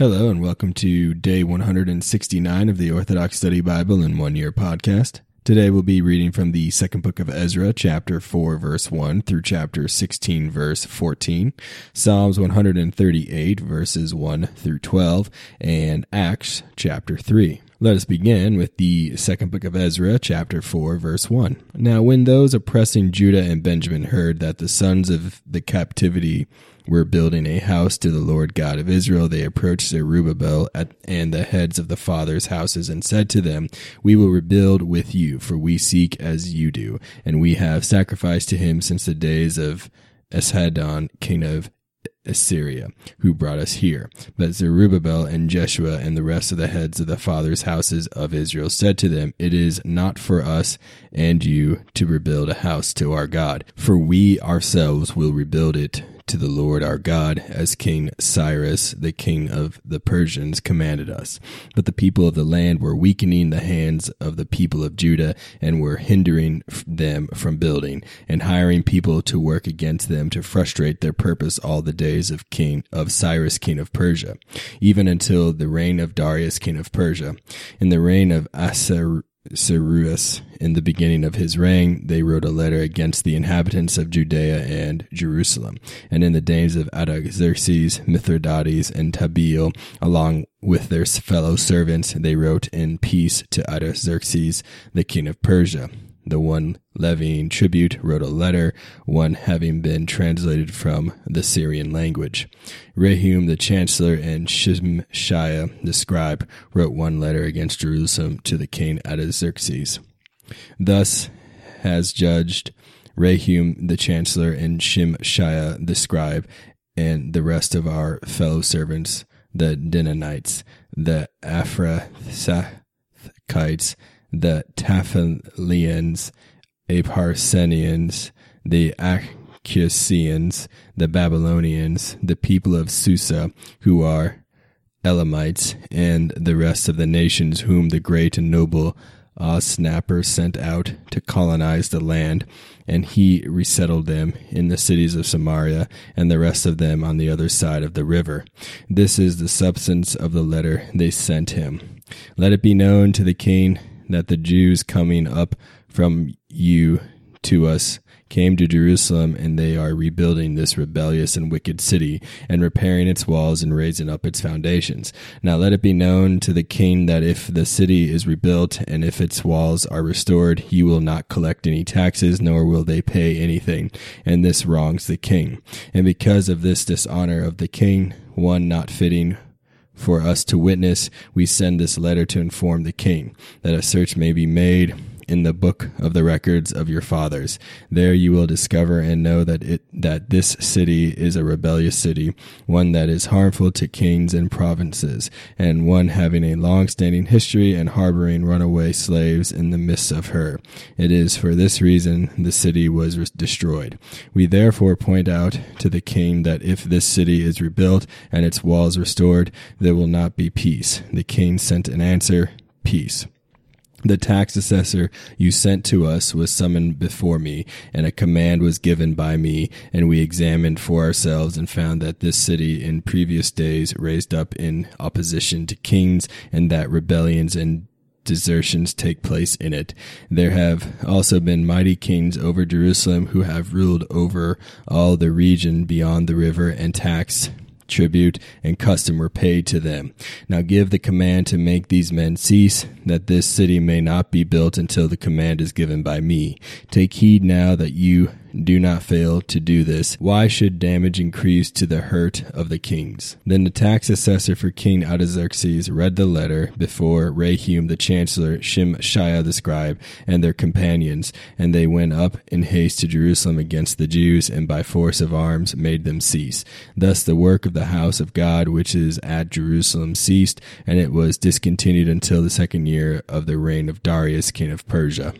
Hello, and welcome to day 169 of the Orthodox Study Bible in One Year podcast. Today we'll be reading from the second book of Ezra, chapter 4, verse 1 through chapter 16, verse 14, Psalms 138, verses 1 through 12, and Acts, chapter 3. Let us begin with the second book of Ezra, chapter 4, verse 1. Now, when those oppressing Judah and Benjamin heard that the sons of the captivity were building a house to the Lord God of Israel, they approached Zerubbabel and the heads of the fathers' houses and said to them, We will rebuild with you, for we seek as you do, and we have sacrificed to him since the days of Esarhaddon, king of Assyria, who brought us here. But Zerubbabel and Jeshua and the rest of the heads of the fathers' houses of Israel said to them, It is not for us and you to rebuild a house to our God, for we ourselves will rebuild it to the Lord our God, as King Cyrus, the king of the Persians, commanded us. But the people of the land were weakening the hands of the people of Judah and were hindering them from building and hiring people to work against them to frustrate their purpose all the days of King of Cyrus, king of Persia, even until the reign of Darius, king of Persia. In the reign of Assur Cyrus, in the beginning of his reign, they wrote a letter against the inhabitants of Judea and Jerusalem. And in the days of Artaxerxes, Mithridates, and Tabeel, along with their fellow servants, they wrote in peace to Artaxerxes, the king of Persia. The one levying tribute wrote a letter, one having been translated from the Syrian language. Rehum the chancellor and Shimshai the scribe wrote one letter against Jerusalem to the king Artaxerxes. Thus has judged Rehum the chancellor and Shimshai the scribe and the rest of our fellow servants, the Dinonites, the Aphrasathites, the Taphalians, Aparsenians, the Achaeans, the Babylonians, the people of Susa, who are Elamites, and the rest of the nations whom the great and noble Osnapper sent out to colonize the land, and he resettled them in the cities of Samaria, and the rest of them on the other side of the river. This is the substance of the letter they sent him. Let it be known to the king that the Jews coming up from you to us came to Jerusalem, and they are rebuilding this rebellious and wicked city, and repairing its walls and raising up its foundations. Now let it be known to the king that if the city is rebuilt, and if its walls are restored, he will not collect any taxes, nor will they pay anything, and this wrongs the king. And because of this dishonor of the king, one not fitting for us to witness, we send this letter to inform the king that a search may be made in the book of the records of your fathers. There you will discover and know that it that this city is a rebellious city, one that is harmful to kings and provinces, and one having a long-standing history and harboring runaway slaves in the midst of her. It is for this reason the city was destroyed. We therefore point out to the king that if this city is rebuilt and its walls restored, there will not be peace. The king sent an answer, peace. The tax assessor you sent to us was summoned before me, and a command was given by me, and we examined for ourselves and found that this city in previous days raised up in opposition to kings, and that rebellions and desertions take place in it. There have also been mighty kings over Jerusalem who have ruled over all the region beyond the river and taxed tribute, and custom were paid to them. Now give the command to make these men cease, that this city may not be built until the command is given by me. Take heed now that you do not fail to do this. Why should damage increase to the hurt of the kings? Then the tax assessor for King Artaxerxes read the letter before Rehum the chancellor, Shimshai the scribe, and their companions, and they went up in haste to Jerusalem against the Jews, and by force of arms made them cease. Thus the work of the house of God which is at Jerusalem ceased, and it was discontinued until the second year of the reign of Darius king of Persia.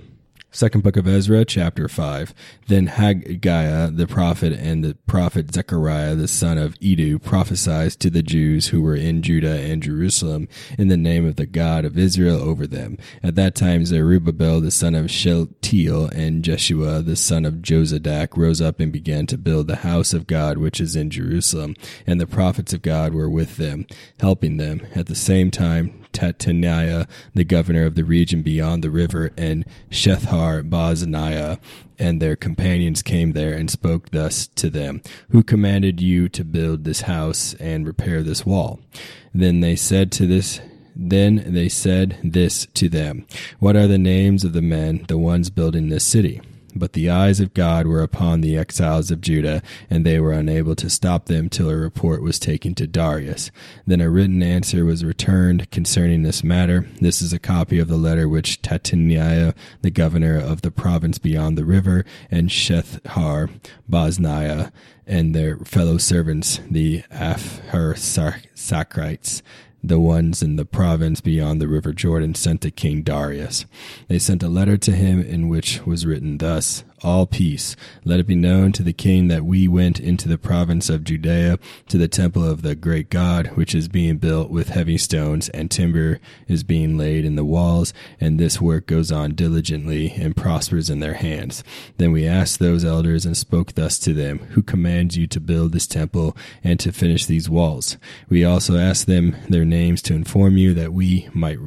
Second book of Ezra, chapter 5. Then Haggai the prophet and the prophet Zechariah the son of Iddo prophesied to the Jews who were in Judah and Jerusalem in the name of the God of Israel over them. At that time Zerubbabel the son of Shealtiel and Jeshua the son of Jozadak rose up and began to build the house of God which is in Jerusalem, and the prophets of God were with them, helping them. At the same time Tattaniah, the governor of the region beyond the river, and Shethar Bozaniah and their companions came there and spoke thus to them, Who commanded you to build this house and repair this wall? Then they said to this then they said this to them, What are the names of the men, the ones building this city? But the eyes of God were upon the exiles of Judah, and they were unable to stop them till a report was taken to Darius. Then a written answer was returned concerning this matter. This is a copy of the letter which Tattaniah, the governor of the province beyond the river, and Shethar, Bosniah, and their fellow servants, the Apharsachites, the ones in the province beyond the river Jordan sent to King Darius. They sent a letter to him in which was written thus all peace. Let it be known to the king that we went into the province of Judea to the temple of the great God, which is being built with heavy stones, and timber is being laid in the walls, and this work goes on diligently and prospers in their hands. Then we asked those elders and spoke thus to them, Who commands you to build this temple and to finish these walls? We also asked them their names to inform you that we might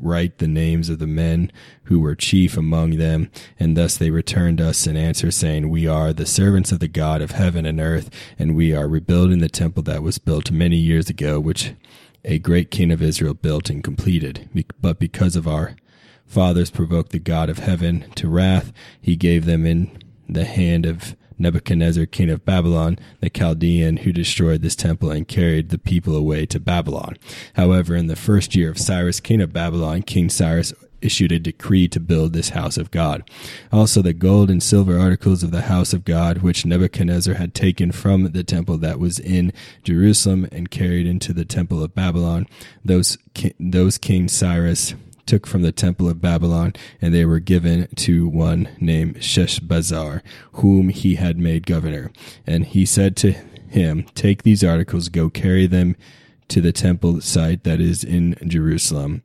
write the names of the men who were chief among them, and thus they returned us an answer saying, We are the servants of the God of heaven and earth, and we are rebuilding the temple that was built many years ago, which a great king of Israel built and completed. But because of our fathers provoked the God of heaven to wrath, he gave them in the hand of Nebuchadnezzar, king of Babylon, the Chaldean, who destroyed this temple and carried the people away to Babylon. However, in the first year of Cyrus, king of Babylon, King Cyrus issued a decree to build this house of God. Also, the gold and silver articles of the house of God, which Nebuchadnezzar had taken from the temple that was in Jerusalem and carried into the temple of Babylon, those, those King Cyrus took from the temple of Babylon, and they were given to one named Sheshbazzar, whom he had made governor. And he said to him, Take these articles, go carry them to the temple site that is in Jerusalem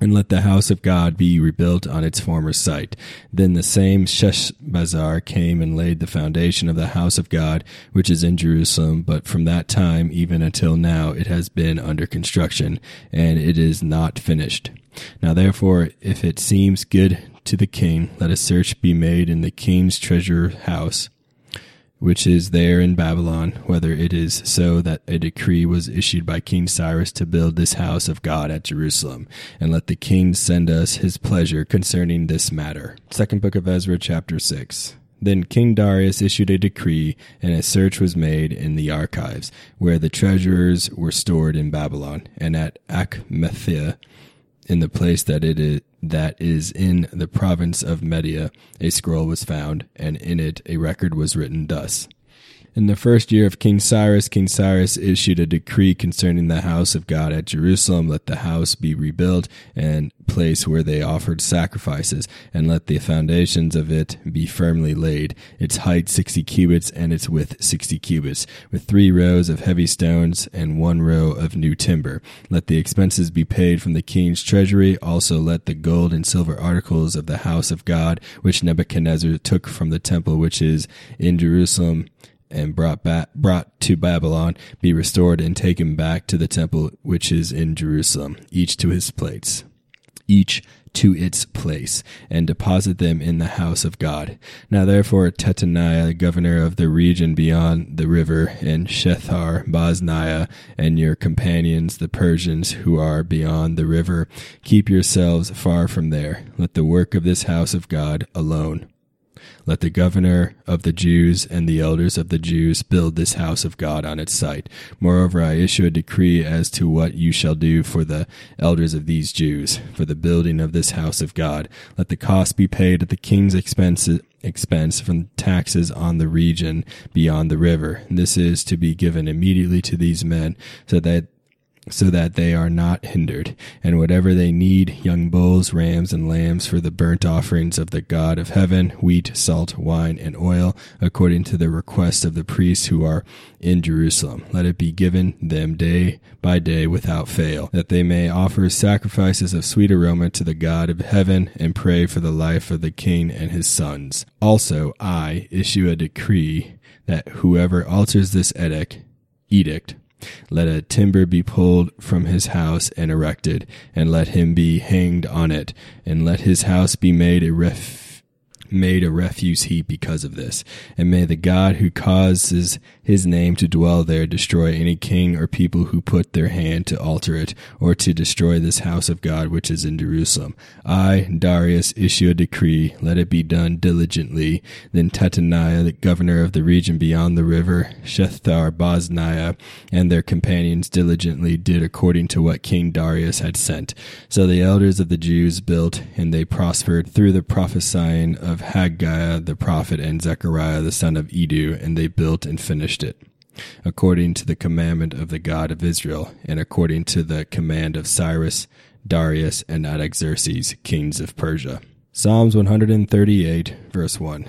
and let the house of God be rebuilt on its former site. Then the same Sheshbazzar came and laid the foundation of the house of God, which is in Jerusalem, but from that time even until now it has been under construction, and it is not finished. Now therefore, if it seems good to the king, let a search be made in the king's treasure house which is there in Babylon, whether it is so that a decree was issued by King Cyrus to build this house of God at Jerusalem, and let the king send us his pleasure concerning this matter. Second book of Ezra, chapter 6. Then King Darius issued a decree, and a search was made in the archives, where the treasures were stored in Babylon, and at Achmethia, in the place that it is, that is in the province of Media, a scroll was found, and in it a record was written thus. In the first year of King Cyrus, King Cyrus issued a decree concerning the house of God at Jerusalem. Let the house be rebuilt and place where they offered sacrifices, and let the foundations of it be firmly laid, its height sixty cubits and its width sixty cubits, with three rows of heavy stones and one row of new timber. Let the expenses be paid from the king's treasury. Also let the gold and silver articles of the house of God, which Nebuchadnezzar took from the temple which is in Jerusalem, and brought back brought to Babylon be restored and taken back to the temple which is in Jerusalem, each to his place, each to its place, and deposit them in the house of God. Now therefore Tattaniah, governor of the region beyond the river, and Shethar Bosniah, and your companions the Persians who are beyond the river, keep yourselves far from there. Let the work of this house of God alone let the governor of the Jews and the elders of the Jews build this house of God on its site. Moreover, I issue a decree as to what you shall do for the elders of these Jews, for the building of this house of God. Let the cost be paid at the king's expense expense from taxes on the region beyond the river. This is to be given immediately to these men, so that so that they are not hindered. And whatever they need, young bulls, rams, and lambs for the burnt offerings of the God of heaven, wheat, salt, wine, and oil, according to the request of the priests who are in Jerusalem. Let it be given them day by day without fail, that they may offer sacrifices of sweet aroma to the God of heaven and pray for the life of the king and his sons. Also, I issue a decree that whoever alters this edict, edict let a timber be pulled from his house and erected, and let him be hanged on it, and let his house be made a ref made a refuse heap because of this. And may the God who causes his name to dwell there destroy any king or people who put their hand to alter it or to destroy this house of God which is in Jerusalem. I, Darius, issue a decree, let it be done diligently. Then Tataniah, the governor of the region beyond the river, Shethar Bozniah, and their companions diligently did according to what King Darius had sent. So the elders of the Jews built, and they prospered through the prophesying of Haggai the prophet and Zechariah the son of Iddo, and they built and finished it, according to the commandment of the God of Israel, and according to the command of Cyrus, Darius, and Artaxerxes, kings of Persia. Psalms 138, verse 1.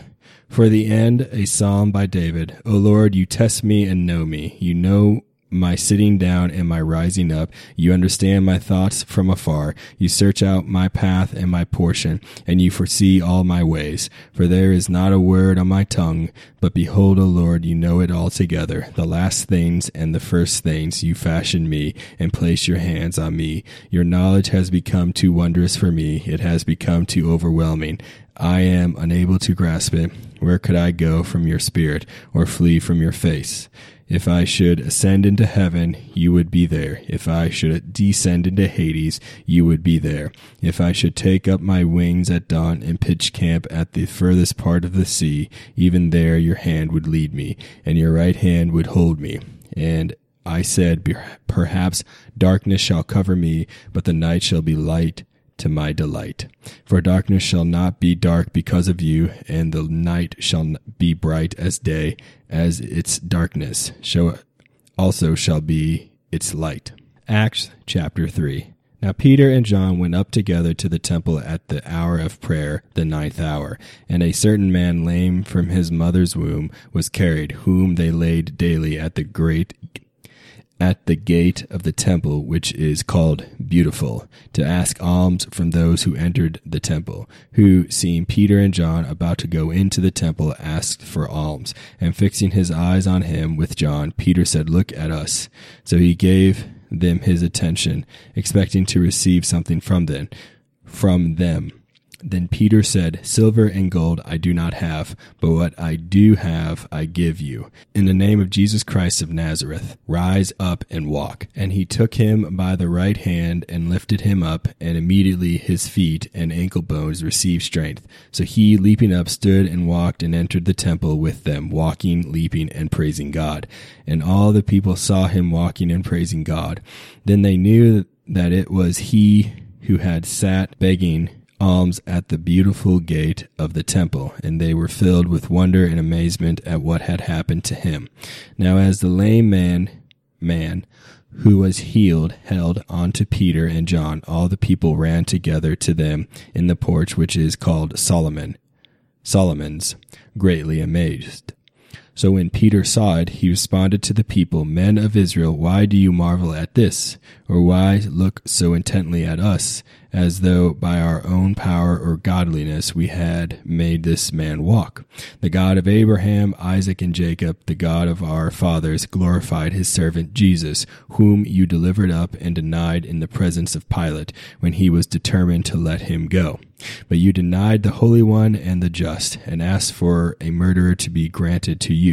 For the end, a psalm by David. O Lord, you test me and know me. You know my sitting down and my rising up. You understand my thoughts from afar. You search out my path and my portion, and you foresee all my ways. For there is not a word on my tongue, but behold, O Lord, you know it altogether. The last things and the first things you fashioned me and placed your hands on me. Your knowledge has become too wondrous for me. It has become too overwhelming. I am unable to grasp it. Where could I go from your spirit or flee from your face? If I should ascend into heaven, you would be there. If I should descend into Hades, you would be there. If I should take up my wings at dawn and pitch camp at the furthest part of the sea, even there your hand would lead me, and your right hand would hold me. And I said, Perhaps darkness shall cover me, but the night shall be light to my delight. For darkness shall not be dark because of you, and the night shall be bright as day, as its darkness shall also shall be its light. Acts chapter 3. Now Peter and John went up together to the temple at the hour of prayer, the ninth hour, and a certain man lame from his mother's womb was carried, whom they laid daily at the great at the gate of the temple, which is called Beautiful, to ask alms from those who entered the temple, who, seeing Peter and John about to go into the temple, asked for alms. And fixing his eyes on him with John, Peter said, Look at us. So he gave them his attention, expecting to receive something from them. From them. Then Peter said, Silver and gold I do not have, but what I do have I give you. In the name of Jesus Christ of Nazareth, rise up and walk. And he took him by the right hand and lifted him up, and immediately his feet and ankle bones received strength. So he, leaping up, stood and walked and entered the temple with them, walking, leaping, and praising God. And all the people saw him walking and praising God. Then they knew that it was he who had sat begging alms at the beautiful gate of the temple, and they were filled with wonder and amazement at what had happened to him. Now as the lame man, man, who was healed held on to Peter and John, all the people ran together to them in the porch which is called Solomon, Solomon's, greatly amazed. So when Peter saw it, he responded to the people, Men of Israel, why do you marvel at this? Or why look so intently at us? as though by our own power or godliness we had made this man walk. The God of Abraham, Isaac, and Jacob, the God of our fathers, glorified his servant Jesus, whom you delivered up and denied in the presence of Pilate when he was determined to let him go. But you denied the Holy One and the just, and asked for a murderer to be granted to you,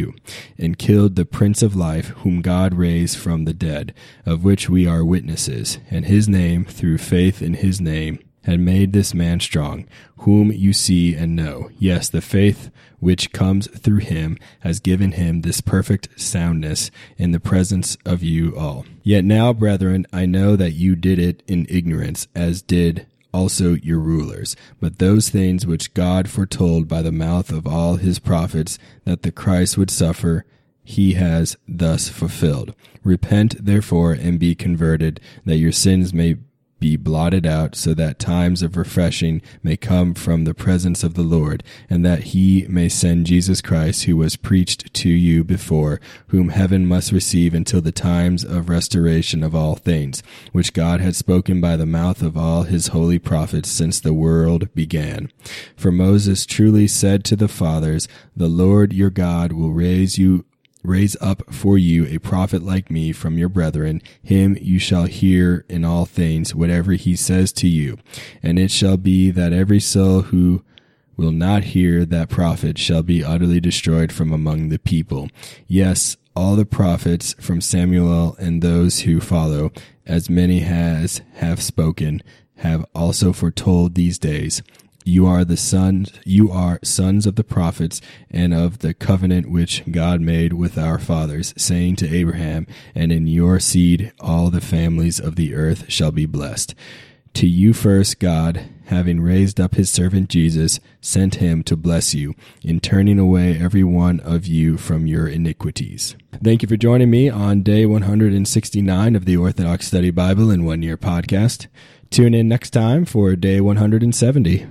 and killed the Prince of Life, whom God raised from the dead, of which we are witnesses, and his name, through faith in his name, name had made this man strong, whom you see and know. Yes, the faith which comes through him has given him this perfect soundness in the presence of you all. Yet now, brethren, I know that you did it in ignorance, as did also your rulers. But those things which God foretold by the mouth of all his prophets that the Christ would suffer, he has thus fulfilled. Repent, therefore, and be converted, that your sins may be blotted out, so that times of refreshing may come from the presence of the Lord, and that he may send Jesus Christ, who was preached to you before, whom heaven must receive until the times of restoration of all things, which God had spoken by the mouth of all his holy prophets since the world began. For Moses truly said to the fathers, The Lord your God will raise you raise up for you a prophet like me from your brethren. Him you shall hear in all things, whatever he says to you. And it shall be that every soul who will not hear that prophet shall be utterly destroyed from among the people. Yes, all the prophets from Samuel and those who follow, as many as have spoken, have also foretold these days. You are the sons, you are sons of the prophets and of the covenant which God made with our fathers, saying to Abraham, and in your seed all the families of the earth shall be blessed. To you first God, having raised up his servant Jesus, sent him to bless you in turning away every one of you from your iniquities. Thank you for joining me on day 169 of the Orthodox Study Bible in One Year podcast. Tune in next time for day 170.